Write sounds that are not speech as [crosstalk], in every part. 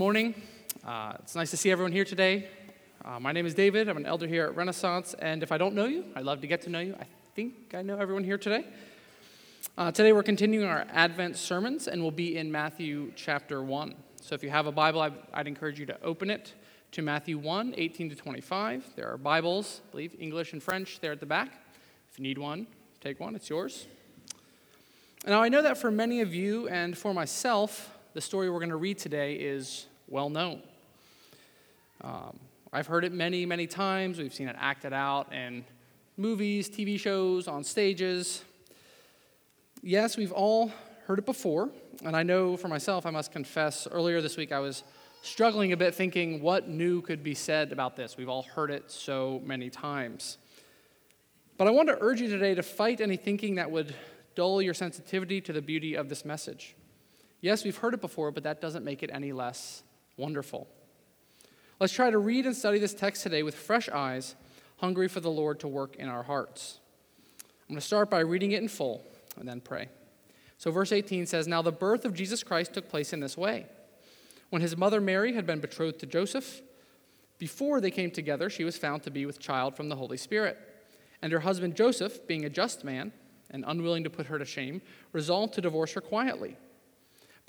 morning. Uh, it's nice to see everyone here today. Uh, my name is David. I'm an elder here at Renaissance, and if I don't know you, I'd love to get to know you. I think I know everyone here today. Uh, today, we're continuing our Advent sermons, and we'll be in Matthew chapter 1. So if you have a Bible, I'd, I'd encourage you to open it to Matthew 1 18 to 25. There are Bibles, I believe, English and French there at the back. If you need one, take one, it's yours. Now, I know that for many of you and for myself, the story we're going to read today is well known. Um, I've heard it many, many times. We've seen it acted out in movies, TV shows, on stages. Yes, we've all heard it before. And I know for myself, I must confess, earlier this week I was struggling a bit thinking what new could be said about this. We've all heard it so many times. But I want to urge you today to fight any thinking that would dull your sensitivity to the beauty of this message. Yes, we've heard it before, but that doesn't make it any less wonderful. Let's try to read and study this text today with fresh eyes, hungry for the Lord to work in our hearts. I'm going to start by reading it in full and then pray. So, verse 18 says Now the birth of Jesus Christ took place in this way. When his mother Mary had been betrothed to Joseph, before they came together, she was found to be with child from the Holy Spirit. And her husband Joseph, being a just man, and unwilling to put her to shame, resolved to divorce her quietly.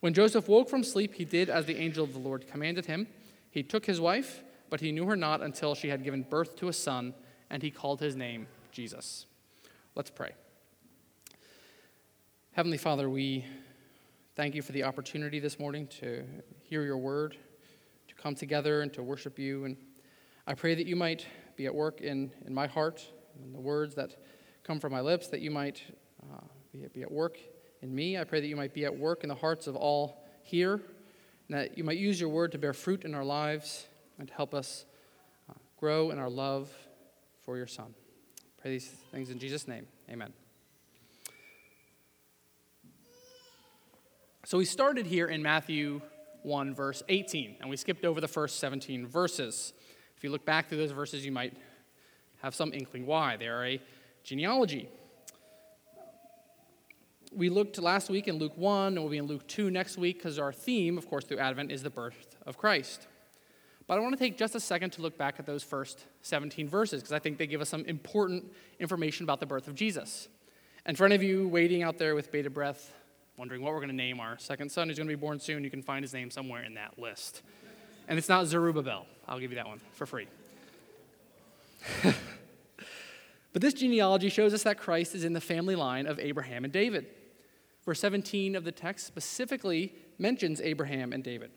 When Joseph woke from sleep, he did as the angel of the Lord commanded him. He took his wife, but he knew her not until she had given birth to a son, and he called his name Jesus. Let's pray. Heavenly Father, we thank you for the opportunity this morning to hear your word, to come together and to worship you. And I pray that you might be at work in, in my heart, in the words that come from my lips, that you might uh, be, be at work in me. I pray that you might be at work in the hearts of all here, and that you might use your word to bear fruit in our lives and to help us uh, grow in our love for your Son. Pray these things in Jesus' name. Amen. So we started here in Matthew 1, verse 18, and we skipped over the first 17 verses. If you look back through those verses, you might have some inkling why. They are a genealogy we looked last week in Luke 1, and we'll be in Luke 2 next week because our theme, of course, through Advent is the birth of Christ. But I want to take just a second to look back at those first 17 verses because I think they give us some important information about the birth of Jesus. And for any of you waiting out there with bated breath, wondering what we're going to name our second son who's going to be born soon, you can find his name somewhere in that list. And it's not Zerubbabel. I'll give you that one for free. [laughs] but this genealogy shows us that Christ is in the family line of Abraham and David. Verse 17 of the text specifically mentions Abraham and David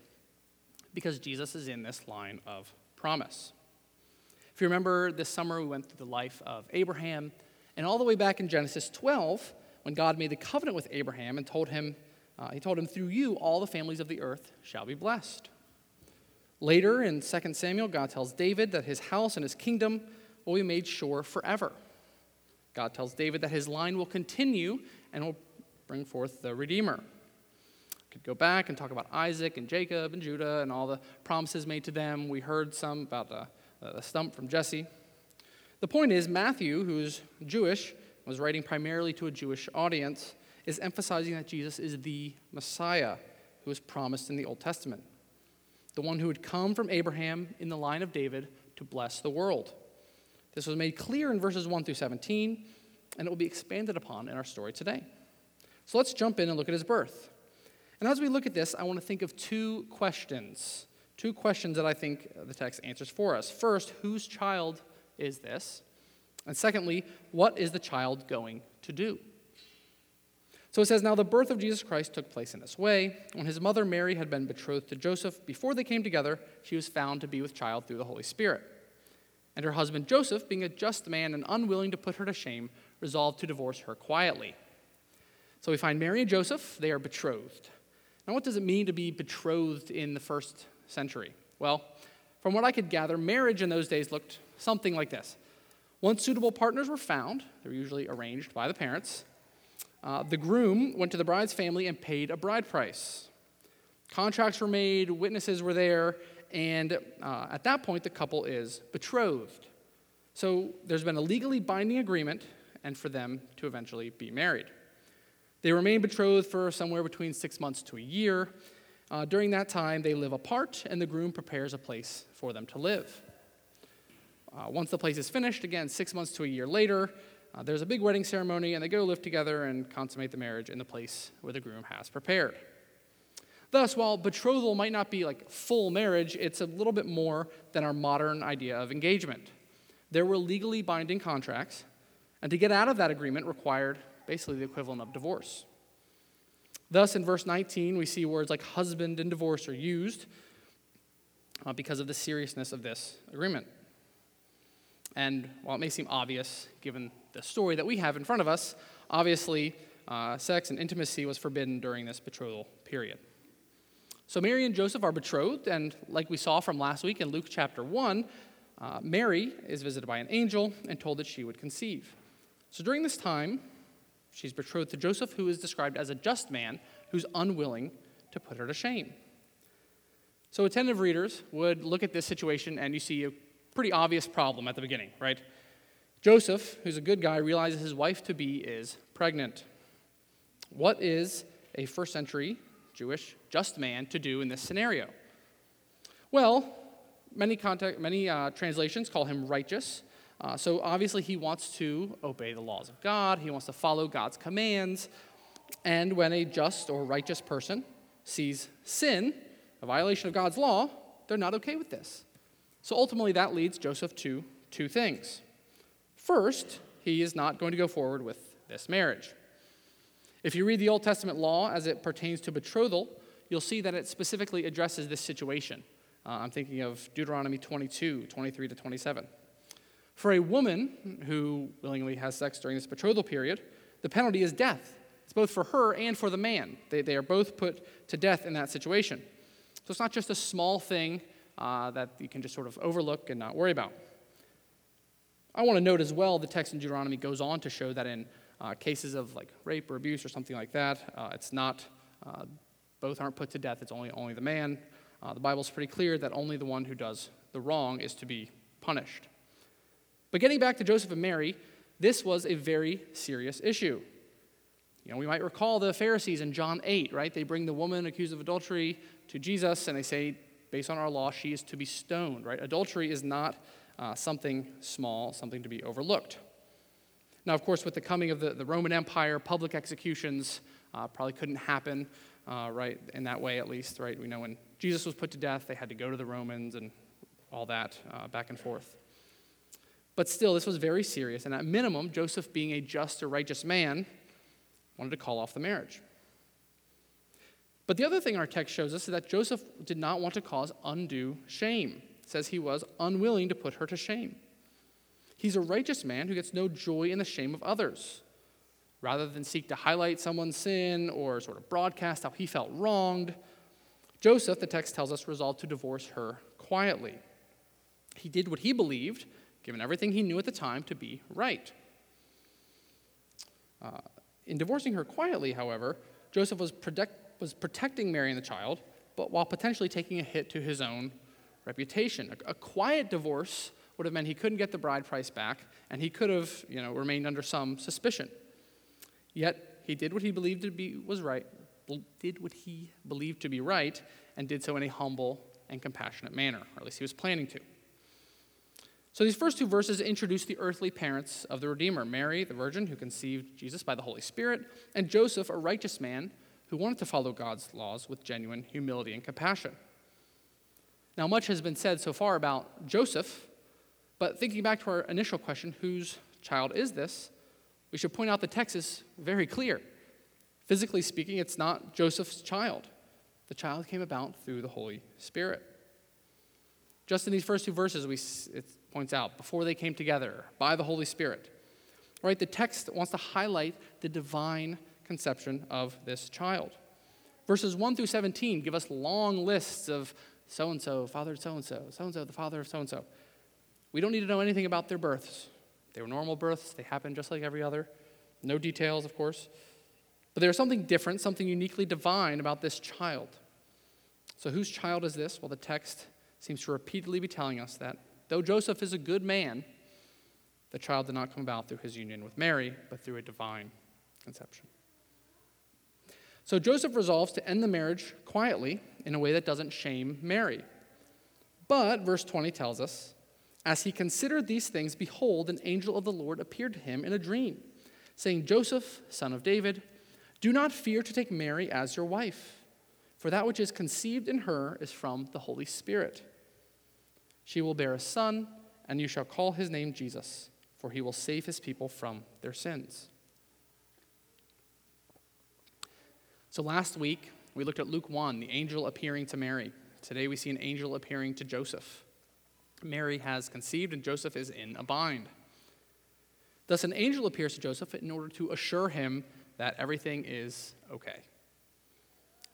because Jesus is in this line of promise. If you remember this summer, we went through the life of Abraham, and all the way back in Genesis 12, when God made the covenant with Abraham and told him, uh, He told him, through you, all the families of the earth shall be blessed. Later in 2 Samuel, God tells David that his house and his kingdom will be made sure forever. God tells David that his line will continue and will bring forth the Redeemer. We could go back and talk about Isaac and Jacob and Judah and all the promises made to them. We heard some about the, the stump from Jesse. The point is, Matthew, who's Jewish, was writing primarily to a Jewish audience, is emphasizing that Jesus is the Messiah who was promised in the Old Testament, the one who would come from Abraham in the line of David to bless the world. This was made clear in verses 1 through 17, and it will be expanded upon in our story today. So let's jump in and look at his birth. And as we look at this, I want to think of two questions. Two questions that I think the text answers for us. First, whose child is this? And secondly, what is the child going to do? So it says, Now the birth of Jesus Christ took place in this way. When his mother Mary had been betrothed to Joseph, before they came together, she was found to be with child through the Holy Spirit. And her husband Joseph, being a just man and unwilling to put her to shame, resolved to divorce her quietly. So we find Mary and Joseph, they are betrothed. Now, what does it mean to be betrothed in the first century? Well, from what I could gather, marriage in those days looked something like this. Once suitable partners were found, they were usually arranged by the parents, uh, the groom went to the bride's family and paid a bride price. Contracts were made, witnesses were there, and uh, at that point, the couple is betrothed. So there's been a legally binding agreement, and for them to eventually be married. They remain betrothed for somewhere between six months to a year. Uh, during that time, they live apart, and the groom prepares a place for them to live. Uh, once the place is finished, again, six months to a year later, uh, there's a big wedding ceremony, and they go live together and consummate the marriage in the place where the groom has prepared. Thus, while betrothal might not be like full marriage, it's a little bit more than our modern idea of engagement. There were legally binding contracts, and to get out of that agreement required basically the equivalent of divorce. Thus, in verse 19, we see words like husband and divorce are used uh, because of the seriousness of this agreement. And while it may seem obvious, given the story that we have in front of us, obviously, uh, sex and intimacy was forbidden during this betrothal period. So, Mary and Joseph are betrothed, and like we saw from last week in Luke chapter 1, uh, Mary is visited by an angel and told that she would conceive. So, during this time, she's betrothed to Joseph, who is described as a just man who's unwilling to put her to shame. So, attentive readers would look at this situation and you see a pretty obvious problem at the beginning, right? Joseph, who's a good guy, realizes his wife to be is pregnant. What is a first century Jewish just man to do in this scenario? Well, many, context, many uh, translations call him righteous. Uh, so obviously, he wants to obey the laws of God, he wants to follow God's commands. And when a just or righteous person sees sin, a violation of God's law, they're not okay with this. So ultimately, that leads Joseph to two things. First, he is not going to go forward with this marriage. If you read the Old Testament law as it pertains to betrothal, you'll see that it specifically addresses this situation. Uh, I'm thinking of Deuteronomy 22, 23 to 27. For a woman who willingly has sex during this betrothal period, the penalty is death. It's both for her and for the man. They, they are both put to death in that situation. So it's not just a small thing uh, that you can just sort of overlook and not worry about. I want to note as well the text in Deuteronomy goes on to show that in uh, cases of like rape or abuse or something like that, uh, it's not, uh, both aren't put to death, it's only, only the man. Uh, the Bible's pretty clear that only the one who does the wrong is to be punished. But getting back to Joseph and Mary, this was a very serious issue. You know, we might recall the Pharisees in John 8, right? They bring the woman accused of adultery to Jesus and they say, based on our law, she is to be stoned, right? Adultery is not uh, something small, something to be overlooked. Now, of course, with the coming of the, the Roman Empire, public executions uh, probably couldn't happen, uh, right, in that way at least, right? We know when Jesus was put to death, they had to go to the Romans and all that uh, back and forth. But still, this was very serious, and at minimum, Joseph, being a just or righteous man, wanted to call off the marriage. But the other thing our text shows us is that Joseph did not want to cause undue shame says he was unwilling to put her to shame. He's a righteous man who gets no joy in the shame of others. Rather than seek to highlight someone's sin or sort of broadcast how he felt wronged, Joseph, the text tells us, resolved to divorce her quietly. He did what he believed, given everything he knew at the time, to be right. Uh, in divorcing her quietly, however, Joseph was, protect, was protecting Mary and the child, but while potentially taking a hit to his own reputation. A, a, quiet divorce would have meant he couldn't get the bride price back, and he could have, you know, remained under some suspicion. Yet he did what he believed to be was right, did what he believed to be right, and did so in a humble and compassionate manner, or at least he was planning to. So these first two verses introduce the earthly parents of the Redeemer Mary, the virgin who conceived Jesus by the Holy Spirit, and Joseph, a righteous man who wanted to follow God's laws with genuine humility and compassion. Now, much has been said so far about Joseph, but thinking back to our initial question, whose child is this? We should point out the text is very clear. Physically speaking, it's not Joseph's child. The child came about through the Holy Spirit. Just in these first two verses, we, it points out, before they came together by the Holy Spirit. Right? The text wants to highlight the divine conception of this child. Verses 1 through 17 give us long lists of so and so, father so and so, so and so, the father of so and so. We don't need to know anything about their births. They were normal births, they happened just like every other. No details, of course. But there's something different, something uniquely divine about this child. So, whose child is this? Well, the text seems to repeatedly be telling us that though Joseph is a good man, the child did not come about through his union with Mary, but through a divine conception. So Joseph resolves to end the marriage quietly in a way that doesn't shame Mary. But, verse 20 tells us, as he considered these things, behold, an angel of the Lord appeared to him in a dream, saying, Joseph, son of David, do not fear to take Mary as your wife for that which is conceived in her is from the Holy Spirit. She will bear a son, and you shall call his name Jesus, for he will save his people from their sins. So last week, we looked at Luke 1, the angel appearing to Mary. Today, we see an angel appearing to Joseph. Mary has conceived, and Joseph is in a bind. Thus, an angel appears to Joseph in order to assure him that everything is okay.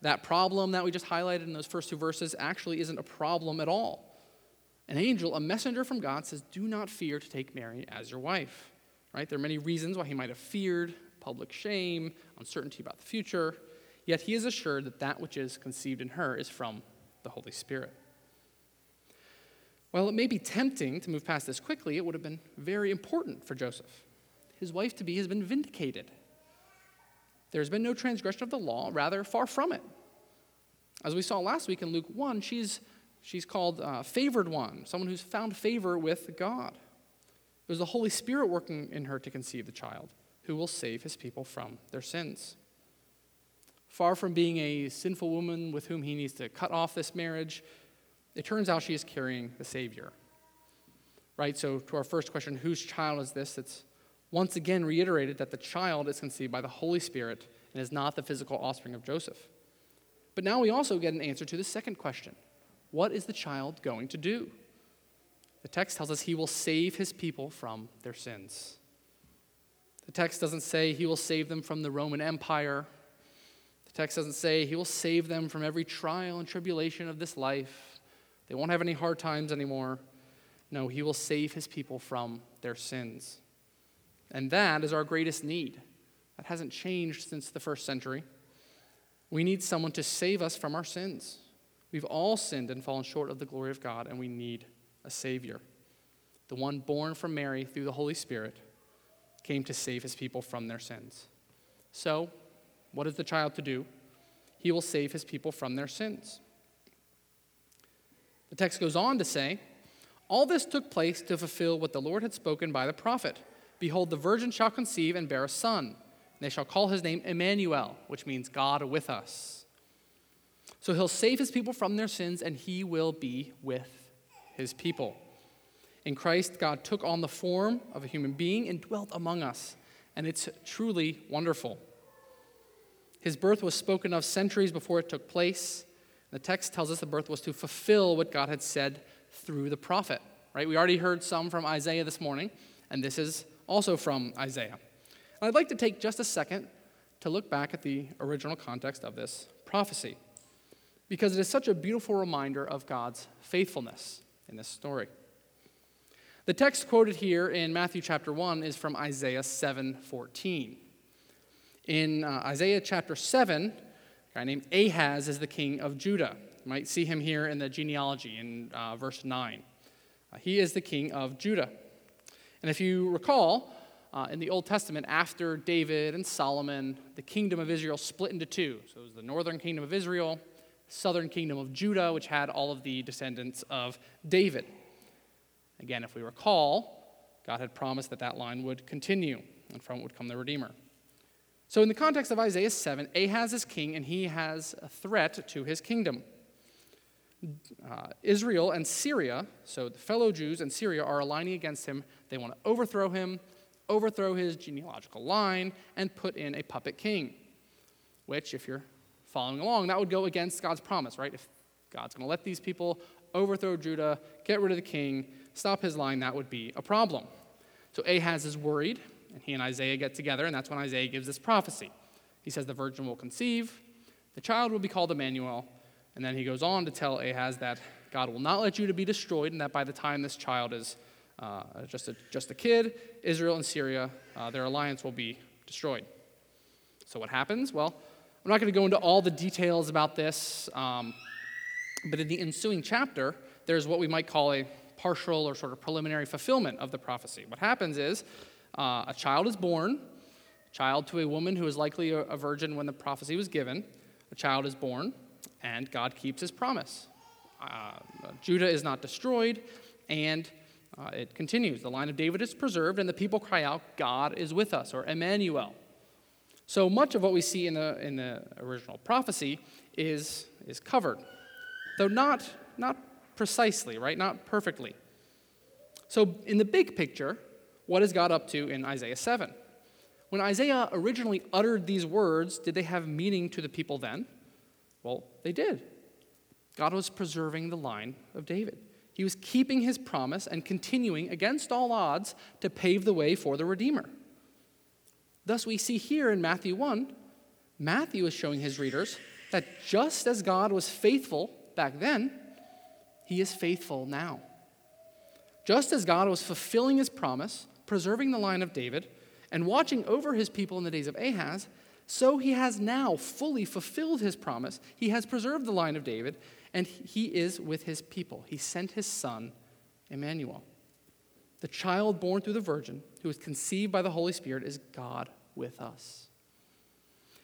That problem that we just highlighted in those first two verses actually isn't a problem at all. An angel, a messenger from God, says, Do not fear to take Mary as your wife. Right? There are many reasons why he might have feared public shame, uncertainty about the future, yet he is assured that that which is conceived in her is from the Holy Spirit. While it may be tempting to move past this quickly, it would have been very important for Joseph. His wife to be has been vindicated. There's been no transgression of the law, rather, far from it. As we saw last week in Luke 1, she's, she's called uh, favored one, someone who's found favor with God. It was the Holy Spirit working in her to conceive the child who will save his people from their sins. Far from being a sinful woman with whom he needs to cut off this marriage, it turns out she is carrying the Savior. Right? So, to our first question, whose child is this? It's once again reiterated that the child is conceived by the Holy Spirit and is not the physical offspring of Joseph. But now we also get an answer to the second question What is the child going to do? The text tells us he will save his people from their sins. The text doesn't say he will save them from the Roman Empire. The text doesn't say he will save them from every trial and tribulation of this life. They won't have any hard times anymore. No, he will save his people from their sins. And that is our greatest need. That hasn't changed since the first century. We need someone to save us from our sins. We've all sinned and fallen short of the glory of God, and we need a Savior. The one born from Mary through the Holy Spirit came to save his people from their sins. So, what is the child to do? He will save his people from their sins. The text goes on to say, All this took place to fulfill what the Lord had spoken by the prophet. Behold, the virgin shall conceive and bear a son. And they shall call his name Emmanuel, which means God with us. So he'll save his people from their sins, and he will be with his people. In Christ, God took on the form of a human being and dwelt among us, and it's truly wonderful. His birth was spoken of centuries before it took place. The text tells us the birth was to fulfill what God had said through the prophet. Right? We already heard some from Isaiah this morning, and this is also from Isaiah. And I'd like to take just a second to look back at the original context of this prophecy, because it is such a beautiful reminder of God's faithfulness in this story. The text quoted here in Matthew chapter 1 is from Isaiah 7:14. In uh, Isaiah chapter 7, a guy named Ahaz is the king of Judah. You might see him here in the genealogy in uh, verse 9. Uh, he is the king of Judah. And if you recall, uh, in the Old Testament, after David and Solomon, the kingdom of Israel split into two. So it was the northern kingdom of Israel, southern kingdom of Judah, which had all of the descendants of David. Again, if we recall, God had promised that that line would continue, and from it would come the Redeemer. So, in the context of Isaiah 7, Ahaz is king and he has a threat to his kingdom. Uh, Israel and Syria, so the fellow Jews and Syria, are aligning against him. They want to overthrow him, overthrow his genealogical line, and put in a puppet king. Which, if you're following along, that would go against God's promise, right? If God's going to let these people overthrow Judah, get rid of the king, stop his line, that would be a problem. So Ahaz is worried, and he and Isaiah get together, and that's when Isaiah gives this prophecy. He says the virgin will conceive, the child will be called Emmanuel, and then he goes on to tell Ahaz that God will not let you to be destroyed, and that by the time this child is uh, just, a, just a kid, Israel and Syria, uh, their alliance will be destroyed. So, what happens? Well, I'm not going to go into all the details about this, um, but in the ensuing chapter, there's what we might call a partial or sort of preliminary fulfillment of the prophecy. What happens is uh, a child is born, a child to a woman who is likely a, virgin when the prophecy was given. A child is born, and God keeps his promise. Uh, Judah is not destroyed, and uh, it continues. The line of David is preserved, and the people cry out, God is with us, or Emmanuel. So much of what we see in the, in the original prophecy is, is covered, though not, not precisely, right? Not perfectly. So, in the big picture, what is God up to in Isaiah 7? When Isaiah originally uttered these words, did they have meaning to the people then? Well, they did. God was preserving the line of David. He was keeping his promise and continuing, against all odds, to pave the way for the Redeemer. Thus, we see here in Matthew 1, Matthew is showing his readers that just as God was faithful back then, he is faithful now. Just as God was fulfilling his promise, preserving the line of David, and watching over his people in the days of Ahaz, so he has now fully fulfilled his promise. He has preserved the line of David, and he is with his people. He sent his son, Emmanuel. The child born through the Virgin, who was conceived by the Holy Spirit, is God with us.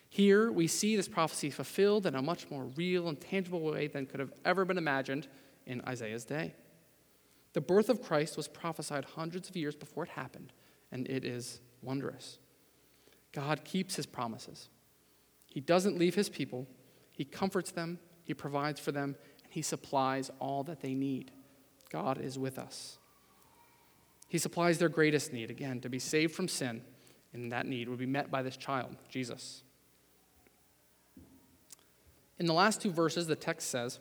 Here we see this prophecy fulfilled in a much more real and tangible way than could have ever been imagined in Isaiah's day. The birth of Christ was prophesied hundreds of years before it happened, and it is wondrous. God keeps his promises. He doesn't leave his people, he comforts them, he provides for them, and he supplies all that they need. God is with us. He supplies their greatest need, again, to be saved from sin, and that need would be met by this child, Jesus. In the last two verses, the text says,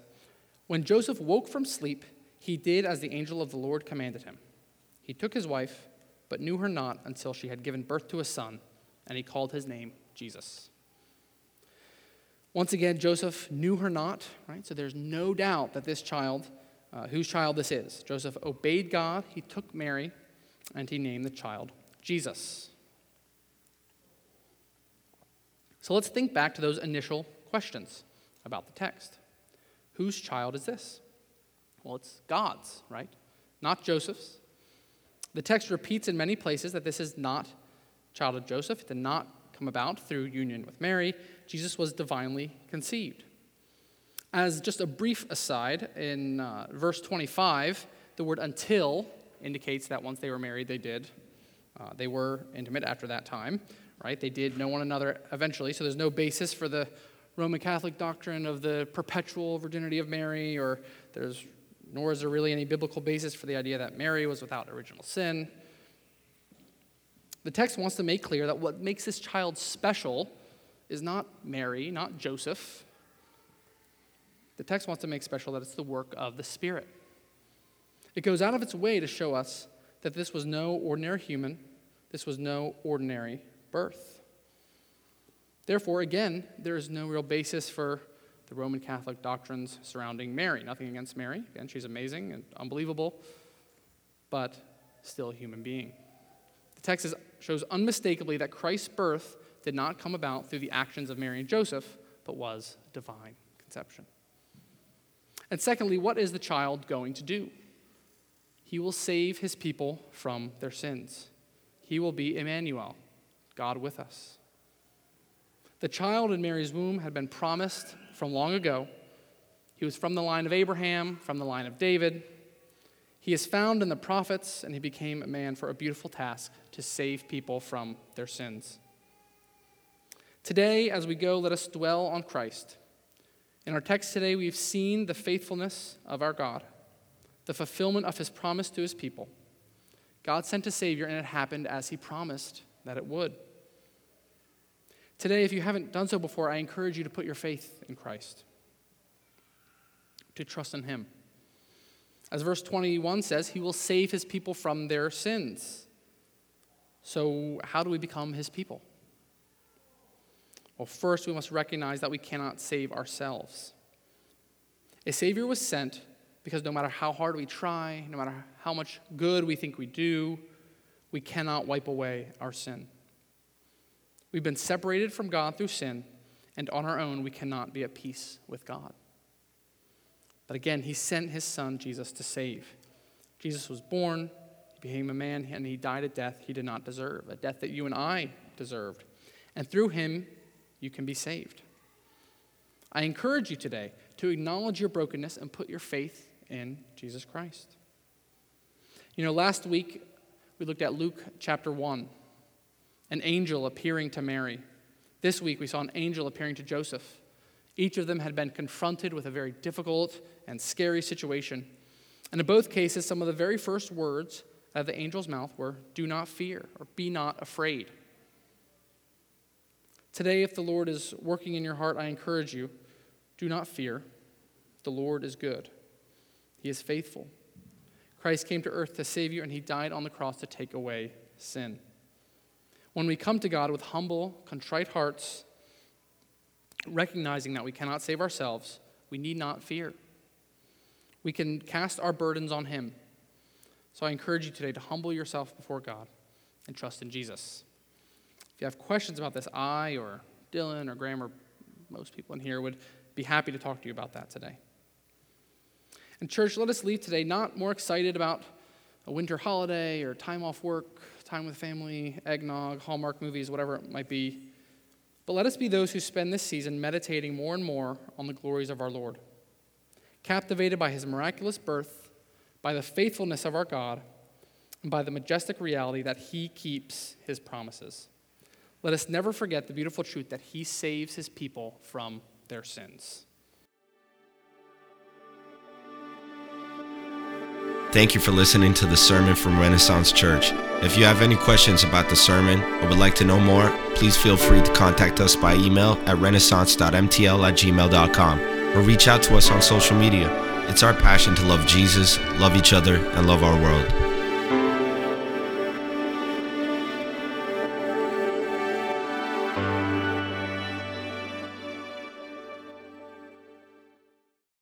When Joseph woke from sleep, he did as the angel of the Lord commanded him. He took his wife, but knew her not until she had given birth to a son and he called his name Jesus. Once again, Joseph knew her not, right? So there's no doubt that this child, uh, whose child this is. Joseph obeyed God, he took Mary, and he named the child Jesus. So let's think back to those initial questions about the text. Whose child is this? Well, it's God's, right? Not Joseph's. The text repeats in many places that this is not child of Joseph. It did not come about through union with Mary. Jesus was divinely conceived. As just a brief aside, in uh, verse 25, the word until indicates that once they were married, they did. Uh, they were intimate after that time, right? They did know one another eventually, so there's no basis for the Roman Catholic doctrine of the perpetual virginity of Mary, or there's nor is there really any biblical basis for the idea that Mary was without original sin. The text wants to make clear that what makes this child special is not Mary, not Joseph. The text wants to make special that it's the work of the Spirit. It goes out of its way to show us that this was no ordinary human, this was no ordinary birth. Therefore, again, there is no real basis for the Roman Catholic doctrines surrounding Mary. Nothing against Mary. Again, she's amazing and unbelievable, but still a human being. The text is, shows unmistakably that Christ's birth did not come about through the actions of Mary and Joseph, but was divine conception. And secondly, what is the child going to do? He will save his people from their sins. He will be Emmanuel, God with us. The child in Mary's womb had been promised from long ago. He was from the line of Abraham, from the line of David, he is found in the prophets, and he became a man for a beautiful task to save people from their sins. Today, as we go, let us dwell on Christ. In our text today, we've seen the faithfulness of our God, the fulfillment of his promise to his people. God sent a Savior, and it happened as he promised that it would. Today, if you haven't done so before, I encourage you to put your faith in Christ, to trust in him. As verse 21 says, he will save his people from their sins. So, how do we become his people? Well, first, we must recognize that we cannot save ourselves. A Savior was sent because no matter how hard we try, no matter how much good we think we do, we cannot wipe away our sin. We've been separated from God through sin, and on our own, we cannot be at peace with God. But again, He sent His Son, Jesus, to save. Jesus was born, He became a man, and He died a death He did not deserve, a death that you and I deserved. And through Him, you can be saved. I encourage you today to acknowledge your brokenness and put your faith in Jesus Christ. You know, last week we looked at Luke chapter 1, an angel appearing to Mary. This week we saw an angel appearing to Joseph. Each of them had been confronted with a very difficult and scary situation. And in both cases, some of the very first words out of the angel's mouth were, Do not fear, or be not afraid. Today, if the Lord is working in your heart, I encourage you do not fear. The Lord is good, He is faithful. Christ came to earth to save you, and He died on the cross to take away sin. When we come to God with humble, contrite hearts, recognizing that we cannot save ourselves, we need not fear. We can cast our burdens on Him. So I encourage you today to humble yourself before God and trust in Jesus. If you have questions about this, I or Dylan or Graham or most people in here would be happy to talk to you about that today. And, church, let us leave today not more excited about a winter holiday or time off work, time with family, eggnog, Hallmark movies, whatever it might be. But let us be those who spend this season meditating more and more on the glories of our Lord, captivated by his miraculous birth, by the faithfulness of our God, and by the majestic reality that he keeps his promises. Let us never forget the beautiful truth that He saves His people from their sins. Thank you for listening to the sermon from Renaissance Church. If you have any questions about the sermon or would like to know more, please feel free to contact us by email at renaissance.mtl at gmail.com or reach out to us on social media. It's our passion to love Jesus, love each other, and love our world.